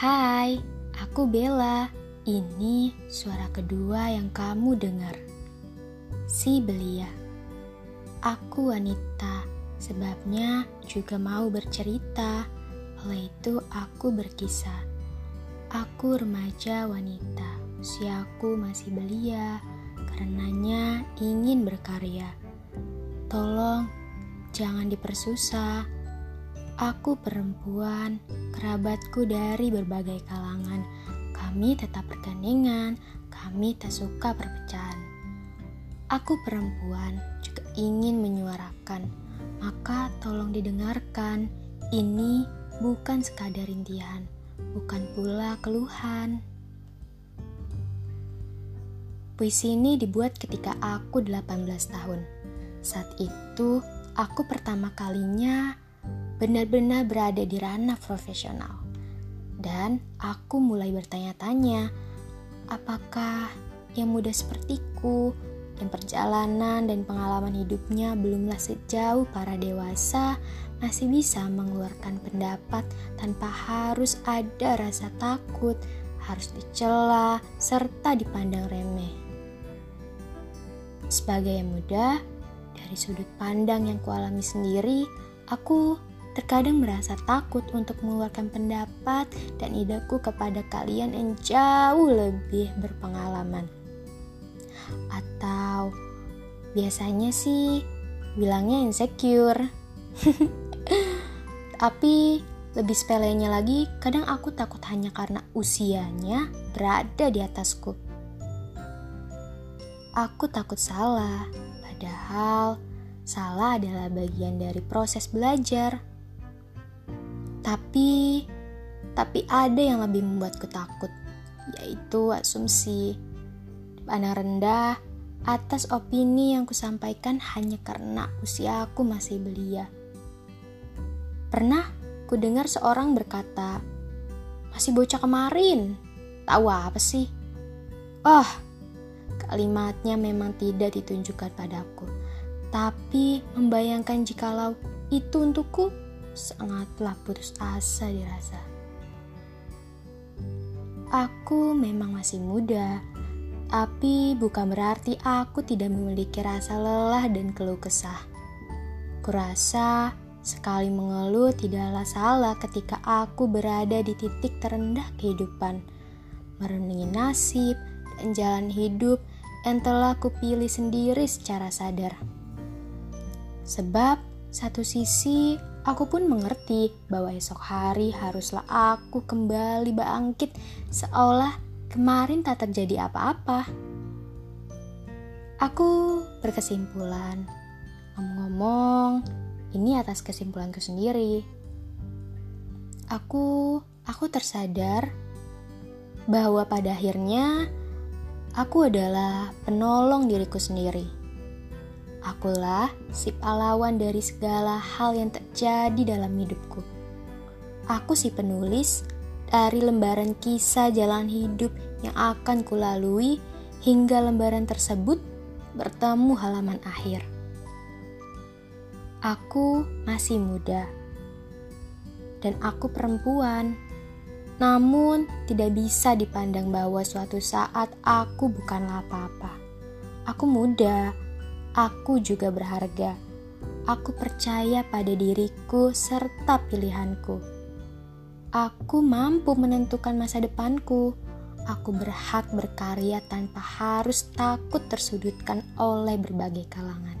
Hai, aku Bella. Ini suara kedua yang kamu dengar. Si belia. Aku wanita, sebabnya juga mau bercerita. Oleh itu aku berkisah. Aku remaja wanita, usiaku masih belia, karenanya ingin berkarya. Tolong, jangan dipersusah. Aku perempuan, kerabatku dari berbagai kalangan. Kami tetap bergandengan, kami tak suka perpecahan. Aku perempuan, juga ingin menyuarakan, maka tolong didengarkan. Ini bukan sekadar rintihan, bukan pula keluhan. Puisi ini dibuat ketika aku 18 tahun. Saat itu, aku pertama kalinya benar-benar berada di ranah profesional. Dan aku mulai bertanya-tanya, apakah yang muda sepertiku, yang perjalanan dan pengalaman hidupnya belumlah sejauh para dewasa, masih bisa mengeluarkan pendapat tanpa harus ada rasa takut, harus dicela, serta dipandang remeh. Sebagai yang muda, dari sudut pandang yang kualami sendiri, aku Terkadang merasa takut untuk mengeluarkan pendapat dan ideku kepada kalian yang jauh lebih berpengalaman. Atau biasanya sih bilangnya insecure. Tapi lebih sepelenya lagi, kadang aku takut hanya karena usianya berada di atasku. Aku takut salah, padahal salah adalah bagian dari proses belajar. Tapi, tapi ada yang lebih membuatku takut, yaitu asumsi. Pandang rendah atas opini yang kusampaikan hanya karena usia aku masih belia. Pernah ku dengar seorang berkata, masih bocah kemarin, tahu apa sih? Oh, kalimatnya memang tidak ditunjukkan padaku, tapi membayangkan jikalau itu untukku sangatlah putus asa dirasa. Aku memang masih muda, tapi bukan berarti aku tidak memiliki rasa lelah dan keluh kesah. Kurasa sekali mengeluh tidaklah salah ketika aku berada di titik terendah kehidupan, merenungi nasib dan jalan hidup yang telah kupilih sendiri secara sadar. Sebab satu sisi Aku pun mengerti bahwa esok hari haruslah aku kembali bangkit seolah kemarin tak terjadi apa-apa. Aku berkesimpulan, ngomong-ngomong, ini atas kesimpulanku sendiri. Aku, aku tersadar bahwa pada akhirnya aku adalah penolong diriku sendiri Akulah si pahlawan dari segala hal yang terjadi dalam hidupku. Aku si penulis dari lembaran kisah jalan hidup yang akan kulalui hingga lembaran tersebut bertemu halaman akhir. Aku masih muda dan aku perempuan. Namun, tidak bisa dipandang bahwa suatu saat aku bukanlah apa-apa. Aku muda, aku juga berharga. Aku percaya pada diriku serta pilihanku. Aku mampu menentukan masa depanku. Aku berhak berkarya tanpa harus takut tersudutkan oleh berbagai kalangan.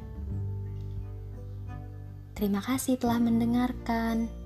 Terima kasih telah mendengarkan.